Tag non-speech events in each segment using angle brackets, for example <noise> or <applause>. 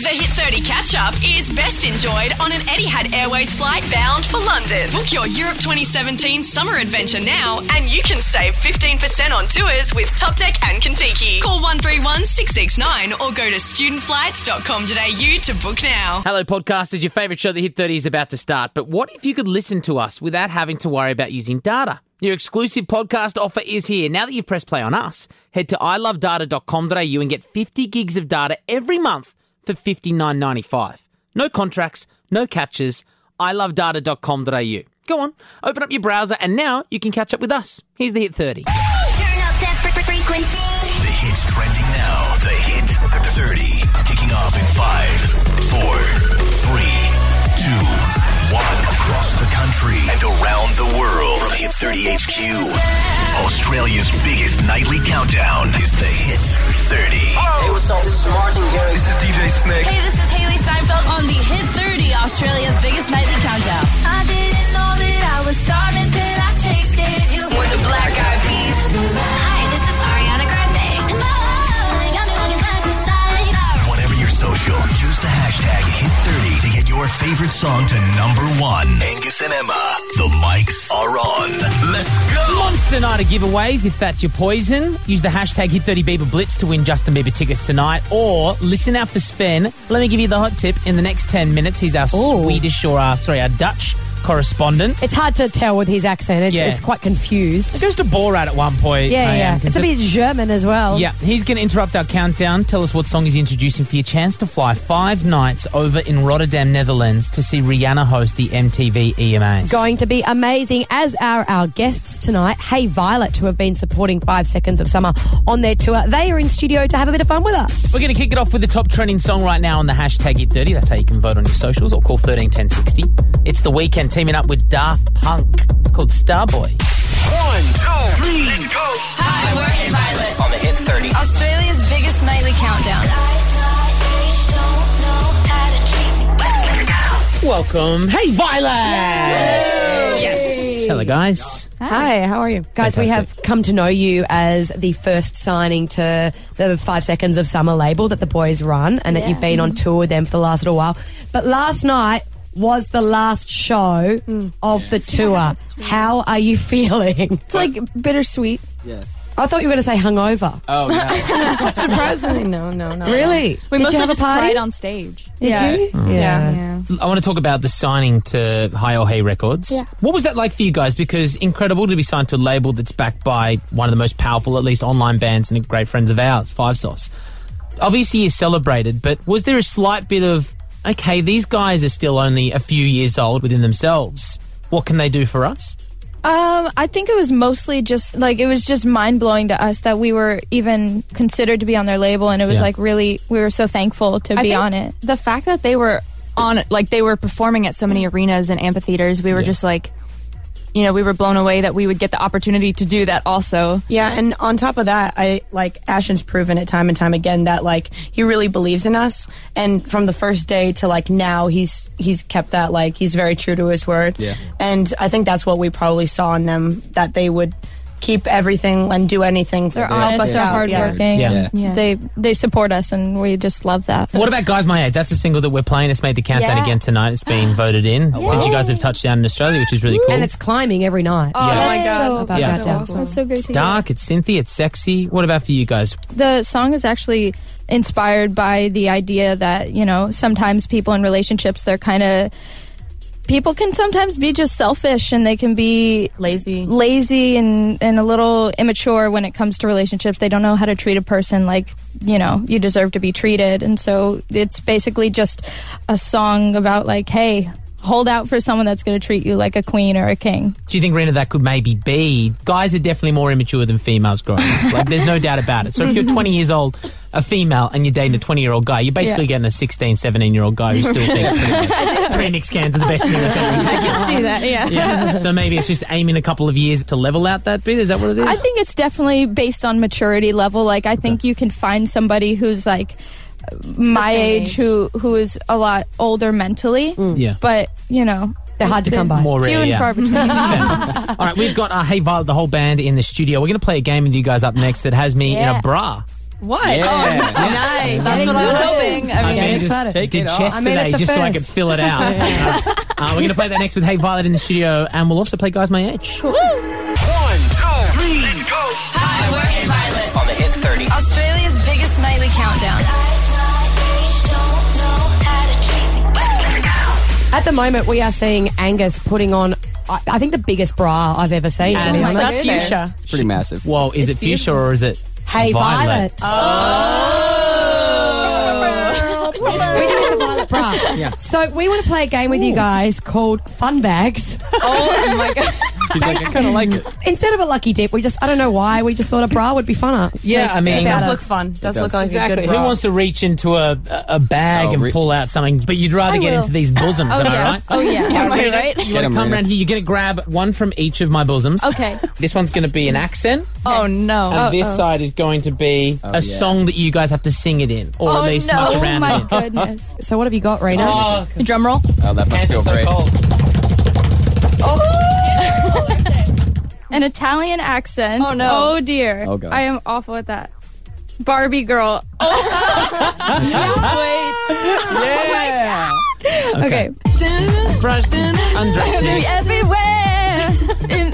The Hit 30 catch up is best enjoyed on an Etihad Airways flight bound for London. Book your Europe 2017 summer adventure now and you can save 15% on tours with Top Deck and Contiki. Call 131 669 or go to studentflights.com.au to book now. Hello, podcasters. Your favourite show, The Hit 30, is about to start. But what if you could listen to us without having to worry about using data? Your exclusive podcast offer is here. Now that you've pressed play on us, head to ilovedata.com.au and get 50 gigs of data every month for $59.95. No contracts, no catches. I love data.com.au. Go on, open up your browser, and now you can catch up with us. Here's the Hit 30. Turn up the fr- frequency. The hits trending now. The Hit 30. Kicking off in 5, 4, country and around the world. From Hit 30 HQ. Australia's biggest nightly countdown is the Hit 30. Hey, what's up? This is Martin Garrix. This is DJ Snake. Hey, this is Hailee Steinfeld on the song to number one. Angus and Emma, the mics are on. Let's go. Monster Night of giveaways, if that's your poison. Use the hashtag Hit30Bieber Blitz to win Justin Bieber tickets tonight. Or listen out for Sven. Let me give you the hot tip. In the next 10 minutes, he's our Swedish or our, sorry, our Dutch correspondent. It's hard to tell with his accent. It's, Yeah. it's quite confused. It's just to Borat at one point. Yeah, yeah. It's a bit German as well. Yeah, he's going to interrupt our countdown. Tell us what song he's introducing for your chance to fly five nights over in Rotterdam, Netherlands to see Rihanna host the MTV EMAs. Going to be amazing, as are our guests tonight. Hey Violet, who have been supporting Five Seconds of Summer on their tour. They are in studio to have a bit of fun with us. We're going to kick it off with the top trending song right now on the hashtag Hit30. That's how you can vote on your socials or call 131060. It's the Weeknd teaming up with Daft Punk. It's called Starboy. One, two, three, let's go. Hi, we're Hey Violet. On the Hit 30. Australia's biggest nightly countdown. Welcome. Hey, Violet! Yes. Hello, guys. Hi, how are you? Guys, we have come to know you as the first signing to the Five Seconds of Summer label that the boys run and that you've been on mm-hmm. tour with them for the last little while. But last night was the last show mm. of the tour. <laughs> How are you feeling? It's like bittersweet. Yeah. I thought you were going to say hungover. Oh, yeah. <laughs> Surprisingly, no, no, no. Really? We Did mostly you have a party? cried on stage. Did yeah. you? Yeah. yeah. I want to talk about the signing to Hi or Hey Records. Yeah. What was that like for you guys? Because incredible to be signed to a label that's backed by one of the most powerful, at least online bands and great friends of ours, Five Sauce. Obviously, you celebrated, but was there a slight bit of, okay, these guys are still only a few years old within themselves. What can they do for us? Um, I think it was mostly just like it was just mind blowing to us that we were even considered to be on their label, and it was Yeah. like really we were so thankful to I be think on it. The fact that they were on, like, they were performing at so many arenas and amphitheaters, we were Yeah. just like, you know, we were blown away that we would get the opportunity to do that also. Yeah, and on top of that, I like Ashton's proven it time and time again that like he really believes in us, and from the first day to like now, he's he's kept that like he's very true to his word. Yeah. and I think that's what we probably saw in them that they would keep everything and do anything. They're help honest, us they're out, yeah. hardworking. Yeah. and Yeah. They they support us, and we just love that. What about Guys My Age? That's a single that we're playing. It's made the countdown Yeah. again tonight. It's been voted in <gasps> since you guys have touched down in Australia, which is really cool. And it's climbing every night. Oh Yeah. my god, About Yeah. that down. that's so great to hear. dark, it's synthy, it's sexy. What about for you guys? the song is actually inspired by the idea that you know sometimes people in relationships they're kind of people can sometimes be just selfish and they can be Lazy. lazy and, and a little immature when it comes to relationships they don't know how to treat a person like you know you deserve to be treated and so it's basically just a song about like hey hold out for someone that's going to treat you like a queen or a king Do you think, Rena, that could maybe be? Guys are definitely more immature than females growing up. Like, there's no doubt about it. So if you're <laughs> 20 years old, a female, and you're dating a 20 year old guy, you're basically Yeah. getting a 16, 17 year old guy who still thinks that <laughs> premix cans are the best thing that's ever existed. see that yeah Yeah. So maybe it's just aiming a couple of years to level out that bit. Is that what it is? I think it's definitely based on maturity level. Like I think you can find somebody who's like my age, age. who who is a lot older mentally. Yeah. But you know, They're hard to come by. More few rare, and yeah. far between. <laughs> All right, we've got uh, Hey Violet, the whole band in the studio. We're going to play a game with you guys up next that has me in a bra. What? Yeah. Oh, nice. That's what I was hoping. I I mean, mean, get just. Take did it off. yesterday I mean, it's a just so I could fill it out. <laughs> uh, we're going to play that next with Hey Violet in the studio, and we'll also play Guys My Age. One, At the moment, we are seeing Angus putting on, I, I think, the biggest bra I've ever seen. to And be it's honest. That's fuchsia. It's pretty massive. Well, is it fuchsia or is it Hey, Violet. Oh. <laughs> we think it's a violet bra. Yeah. So we want to play a game with you guys called Fun Bags. oh my god. He's like, I kind of like it. Instead of a lucky dip, we just, I don't know why, we just thought a bra would be funner. So Yeah, I mean- It does look a- fun. Does does. look like a Exactly. good Who wants to reach into a a bag Oh, and re- pull out something? But you'd rather get into these bosoms, Oh am I right? Oh yeah. <laughs> Am I right? You want to 'em, come around here? You're going to grab one from each of my bosoms. Okay. This one's going to be an accent, Oh no. and this side is going to be Oh, a yeah. song that you guys have to sing it in, or oh at least no. muck Oh around my in. goodness. <laughs> So what have you got, Rena? Oh, oh Drum roll. Oh, that must feel great. cold. Oh, An Italian accent. Oh, no. Oh dear. Oh, God. I am awful at that. Barbie girl. Oh, wait. <laughs> Yeah. Oh, okay. Brushed, undressed me. Everywhere. <laughs> In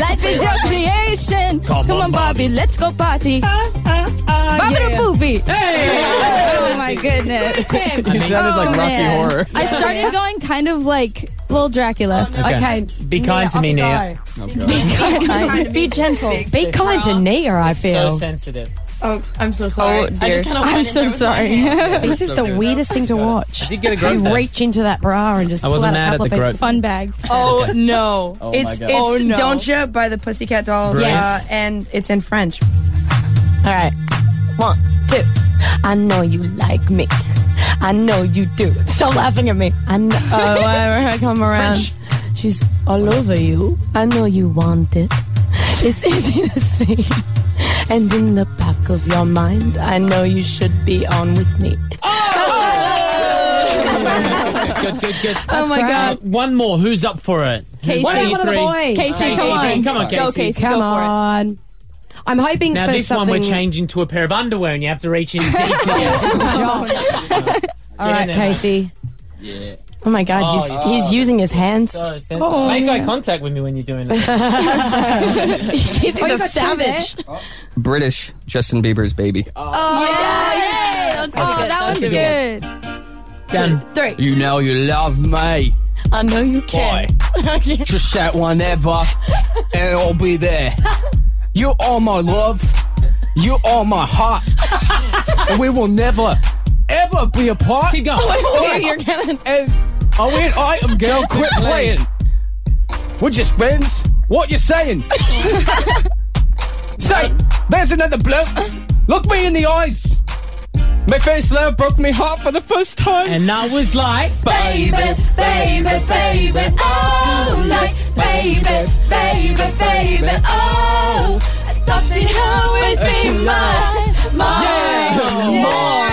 Life is your <laughs> creation. Come Come on, on, Barbie, let's go party. Barbie the movie. Oh my goodness. You sounded like Oh, Nazi man. horror. I started going kind of like little Dracula. Okay. Be kind to me, Nia. Oh, God. Be gentle. Be kind to Nia, I feel. So sensitive. Oh, I'm so sorry. Oh dear. I'm so sorry. <laughs> this is so the good. weirdest thing to watch. Did get a You grope there. reach into that bra and just I pull wasn't out a couple of grope. Fun bags. Oh <laughs> no. Oh, my It's, God. it's Oh, no. Don't Ya by the Pussycat Dolls. Brilliant. Uh, and it's in French. All right. One, two. I know you like me. I know you do. Stop laughing at me. I know uh, whenever I <laughs> come around. French. She's all over you. I know you want it. It's easy to see. And in the back of your mind, I know you should be on with me. <laughs> good, good, good. oh my great. god. One more. Who's up for it? Casey. One, two, One of the boys. Casey, Casey, come on. come on, Go, Casey. Casey. Come go for it. on. I'm hoping Now for this something. one we're changing to a pair of underwear, and you have to reach in deep to get. <laughs> <laughs> All right, there, Casey. Yeah. Oh my god, Oh, he's, yeah. he's using his hands. So. Oh, Make eye contact with me when you're doing <laughs> oh, it. he's Oh, you a savage. British Justin Bieber's baby. Oh. Oh, yay, that's oh, that one's That's a good. Done. Three. You know you love me. I know you can. Just shout whenever, and it'll be there. You are my love. You are my heart. and we will never, ever be apart. Keep going. Wait, <laughs> you're gonna. And oh, I went, I am girl, quit playing. We're just friends. What you saying? <laughs> Say, there's another bloke. Look me in the eyes. My first love broke me heart for the first time. And I was like, Baby, baby, baby, oh, like, baby, baby, baby, oh. I thought you'd always be mine, mine, mine.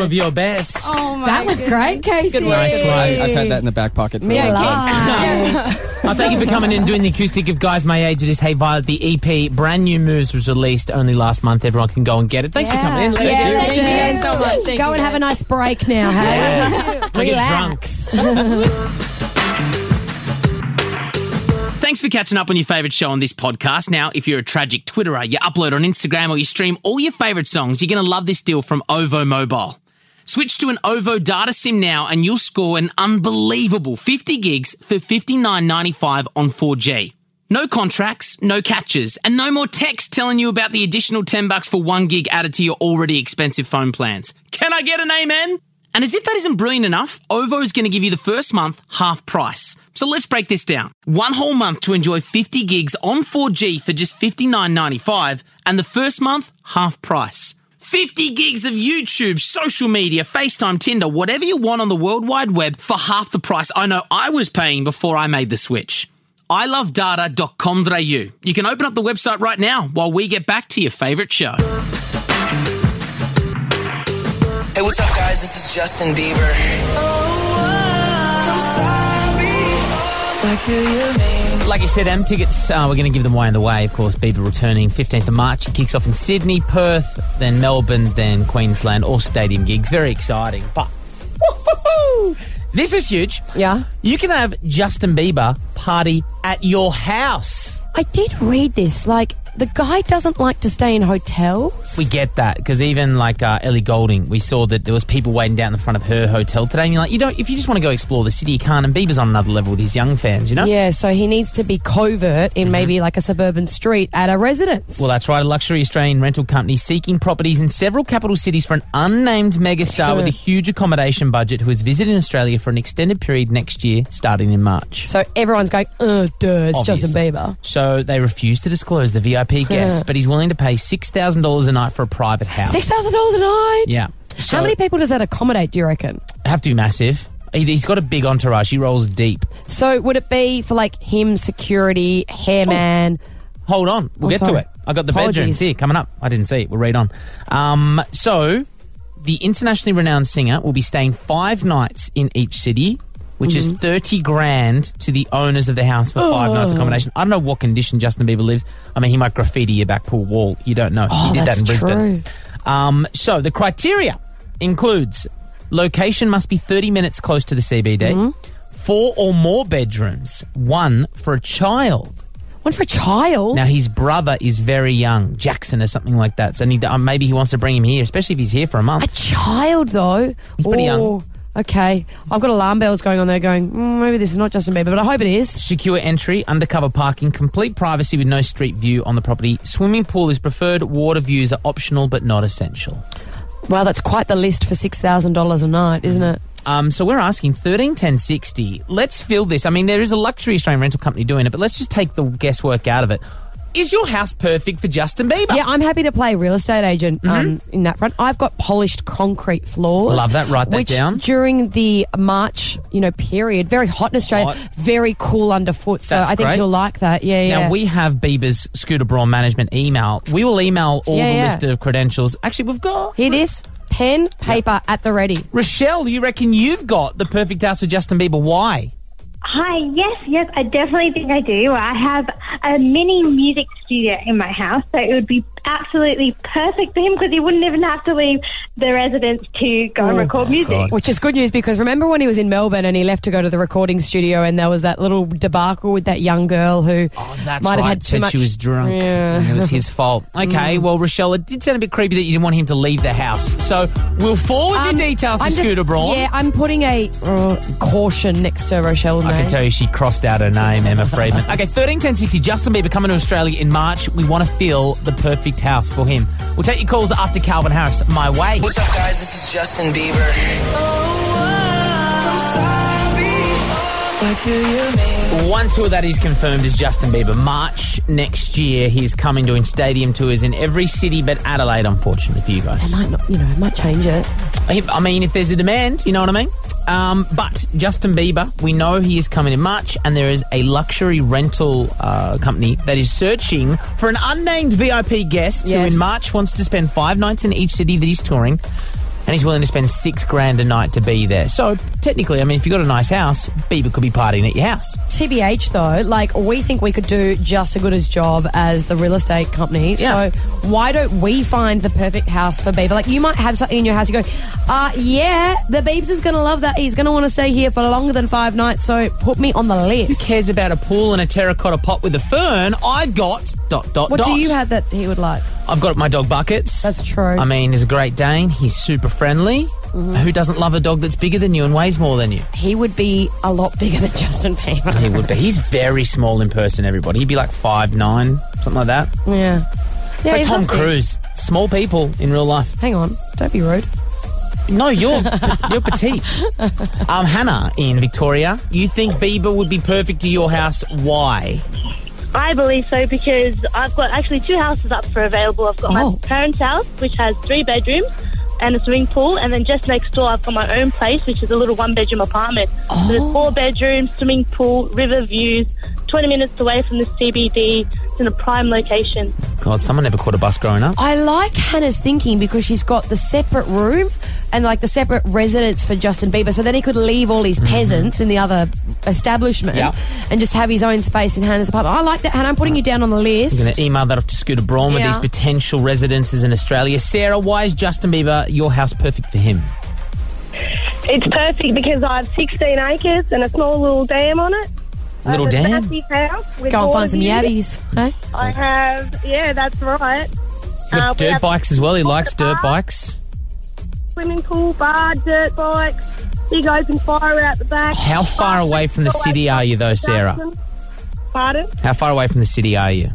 Some of your best. Oh my That was goodness. great, Casey. Good Nice one. I've had that in the back pocket for Me a long alive. <laughs> I thank you for coming in and doing the acoustic of Guys My Age. It is Hey Violet. The EP Brand New Moves was released only last month. Everyone can go and get it. Thanks for coming in. ladies. Yeah, Thank you so much. Thank Go you, and have a guys. nice break now, hey? Yeah. <laughs> Go get Relax. Thanks for catching up on your favourite show on this podcast. Now, if you're a tragic Twitterer, you upload on Instagram or you stream all your favourite songs, you're going to love this deal from OVO Mobile. Switch to an OVO data SIM now and you'll score an unbelievable 50 gigs for $59.95 on 4G. No contracts, no catches, and no more text telling you about the additional 10 bucks for 1 gig added to your already expensive phone plans. Can I get an amen? And as if that isn't brilliant enough, OVO is going to give you the first month half price. So let's break this down. One whole month to enjoy 50 gigs on 4G for just $59.95 and the first month half price. 50 gigs of YouTube, social media, FaceTime, Tinder, whatever you want on the World Wide Web for half the price I know I was paying before I made the switch. ilovedata.com.au. You can open up the website right now while we get back to your favourite show. Hey, what's up, guys? This is Justin Bieber. Like, do you mean like you said, M tickets, uh, we're going to give them away on the way. Of course, Bieber returning 15th of March. He kicks off in Sydney, Perth, then Melbourne, then Queensland. All stadium gigs. Very exciting. But this is huge. Yeah. You can have Justin Bieber party at your house. I did read this. Like, the guy doesn't like to stay in hotels. We get that because even like uh, Ellie Goulding, we saw that there was people waiting down the front of her hotel today, and you're like, you don't. If you just want to go explore the city, you can't. And Bieber's on another level with his young fans, you know. Yeah, so he needs to be covert in maybe like a suburban street at a residence. Well, that's right. A luxury Australian rental company seeking properties in several capital cities for an unnamed megastar Sure. with a huge accommodation budget who is visiting Australia for an extended period next year, starting in March. so everyone's going, uh, duh, it's Justin Obviously. Bieber. So they refuse to disclose the VIP guests, but he's willing to pay six thousand dollars a night for a private house. Six thousand dollars a night. Yeah. So, How many people does that accommodate? Do you reckon? have to be massive? He- He's got a big entourage. He rolls deep. So would it be for like him, security, hairman? Hold on, we'll Oh, get to it. I got the Apologies. bedrooms here coming up. I didn't see it. We'll read on. Um, so, the internationally renowned singer will be staying five nights in each city, which Mm-hmm. is thirty grand to the owners of the house for five Oh. nights accommodation. I don't know what condition Justin Bieber lives. I mean, he might graffiti your back pool wall. You don't know. Oh, he did that in Brisbane. Um, so the criteria includes location must be 30 minutes close to the CBD, Mm-hmm. four or more bedrooms, one for a child. One for a child. Now his brother is very young, Jackson or something like that. So need to- um, maybe he wants to bring him here, especially if he's here for a month. a child though. He's pretty young. Okay, I've got alarm bells going on there, going. Mm, maybe this is not Justin Bieber, but I hope it is. Secure entry, undercover parking, complete privacy with no street view on the property. Swimming pool is preferred. Water views are optional but not essential. Well, that's quite the list for six thousand dollars a night, isn't it? Um, so we're asking thirteen ten sixty. Let's fill this. I mean, there is a luxury Australian rental company doing it, but let's just take the guesswork out of it. Is your house perfect for Justin Bieber? Yeah, I'm happy to play real estate agent um, in that front. I've got polished concrete floors. Mm-hmm. Love that. Write that which down. During the March, you know, period, very hot in Australia, Hot. very cool underfoot. So That's I think great. you'll like that. Yeah, yeah. Now we have Bieber's Scooter Braun management email. We will email all Yeah, the yeah. list of credentials. Actually, we've got Hear this? Pen, paper at the ready. Rochelle. You reckon you've got the perfect house for Justin Bieber? Why? Hi, yes, yes, I definitely think I do. I have a mini music studio in my house, so it would be absolutely perfect for him because he wouldn't even have to leave the residence to go and record music. Which is good news because remember when he was in Melbourne and he left to go to the recording studio and there was that little debacle with that young girl who Oh, That's might right. have had too said much. she was drunk. Yeah. and It was his fault. <laughs> Okay, well, Rochelle, it did sound a bit creepy that you didn't want him to leave the house. So we'll forward Um, your details to I'm just- Scooter Braun. Yeah, I'm putting a uh, caution next to Rochelle. I can tell you she crossed out her name, Emma Freedman. <laughs> okay, 13 10 60, Justin Bieber coming to Australia in March. We want to fill the perfect house for him. We'll take your calls after Calvin Harris. My way. What's up, guys? This is Justin Bieber. What One tour that is confirmed is Justin Bieber. March next year, he's coming doing stadium tours in every city but Adelaide, unfortunately for you guys. Might not, you know, might change it. If- I mean, if there's a demand, you know what I mean? Um, but Justin Bieber, we know he is coming in March, and there is a luxury rental uh, company that is searching for an unnamed VIP guest who in March wants to spend five nights in each city that he's touring. And he's willing to spend six grand a night to be there. So technically, I mean, if you've got a nice house, Bieber could be partying at your house. TBH though, like we think we could do just as good a job as the real estate company. Yeah. So why don't we find the perfect house for Beaver? Like you might have something in your house. You go, uh, yeah, the Beebs is going to love that. He's going to want to stay here for longer than five nights. So put me on the list. Who cares about a pool and a terracotta pot with a fern? I've got dot dot What dot. do you have that he would like? I've got my dog Buckets. That's true. I mean, he's a Great Dane. He's super friendly. Mm-hmm. Who doesn't love a dog that's bigger than you and weighs more than you? He would be a lot bigger than Justin Bieber. He would be. He's very small in person, everybody. He'd be like five nine, something like that. yeah. It's Yeah, like Tom not big. Cruise. Small people in real life. Hang on, don't be rude. No, you're you're petite. Um, Hannah in Victoria, you think Bieber would be perfect to your house? Why? I believe so because I've got actually two houses up for available. I've got Oh. my parents' house, which has three bedrooms and a swimming pool, and then just next door I've got my own place, which is a little one-bedroom apartment. So Oh. there's four bedrooms, swimming pool, river views, 20 minutes away from the CBD. It's in a prime location. God, someone never caught a bus growing up. I like Hannah's thinking because she's got the separate room and like the separate residence for Justin Bieber. So then he could leave all his peasants in the other establishment Yeah. and just have his own space in Hannah's apartment. I like that, Hannah. I'm putting you down on the list. I'm going to email that off to Scooter Braun with Yeah. these potential residences in Australia. Sarah, why is Justin Bieber your house perfect for him? It's perfect because I have 16 acres and a small little dam on it. I Little have a dam? massive house with Go and find some yabbies. Hey? I have, yeah, that's right. Got Uh, dirt bikes as well. He likes water dirt park, bikes. Swimming pool, bar, dirt bikes, big open fire out the back. How far away from the city are you, though, Sarah? Pardon? How far away from the city are you?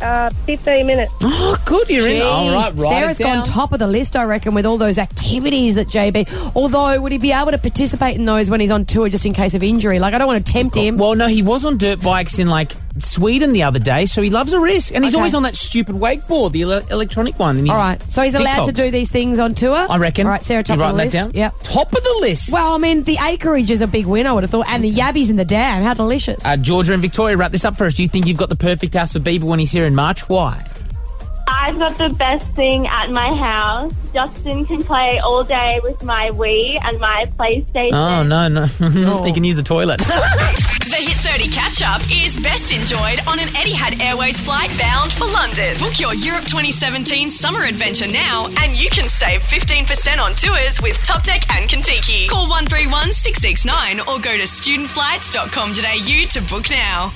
Uh, 15 minutes. Oh, good. You're in. All right, right. Sarah's gone top of the list, I reckon, with all those activities that JB. Although, would he be able to participate in those when he's on tour just in case of injury? Like, I don't want to tempt him. Well, no, he was on dirt bikes in like Sweden the other day, so he loves a risk, and he's Okay. always on that stupid wakeboard, the ele- electronic one. And he's All right, so he's allowed to TikToks. do these things on tour. I reckon. All right, Sarah, top You of the writing list. that down? Yep. Top of the list. Well, I mean, the acreage is a big win, I would have thought, and the yabbies in the dam. How delicious! Uh, Georgia and Victoria, wrap this up for us. Do you think you've got the perfect house for Bieber when he's here in March? Why? I've got the best thing at my house. Justin can play all day with my Wii and my PlayStation. Oh no, no, <laughs> he can use the toilet. <laughs> The Hit 30 catch up is best enjoyed on an Etihad Airways flight bound for London. Book your Europe 2017 summer adventure now and you can save 15% on tours with Top Deck and Contiki. Call 131 669 or go to studentflights.com.au to book now.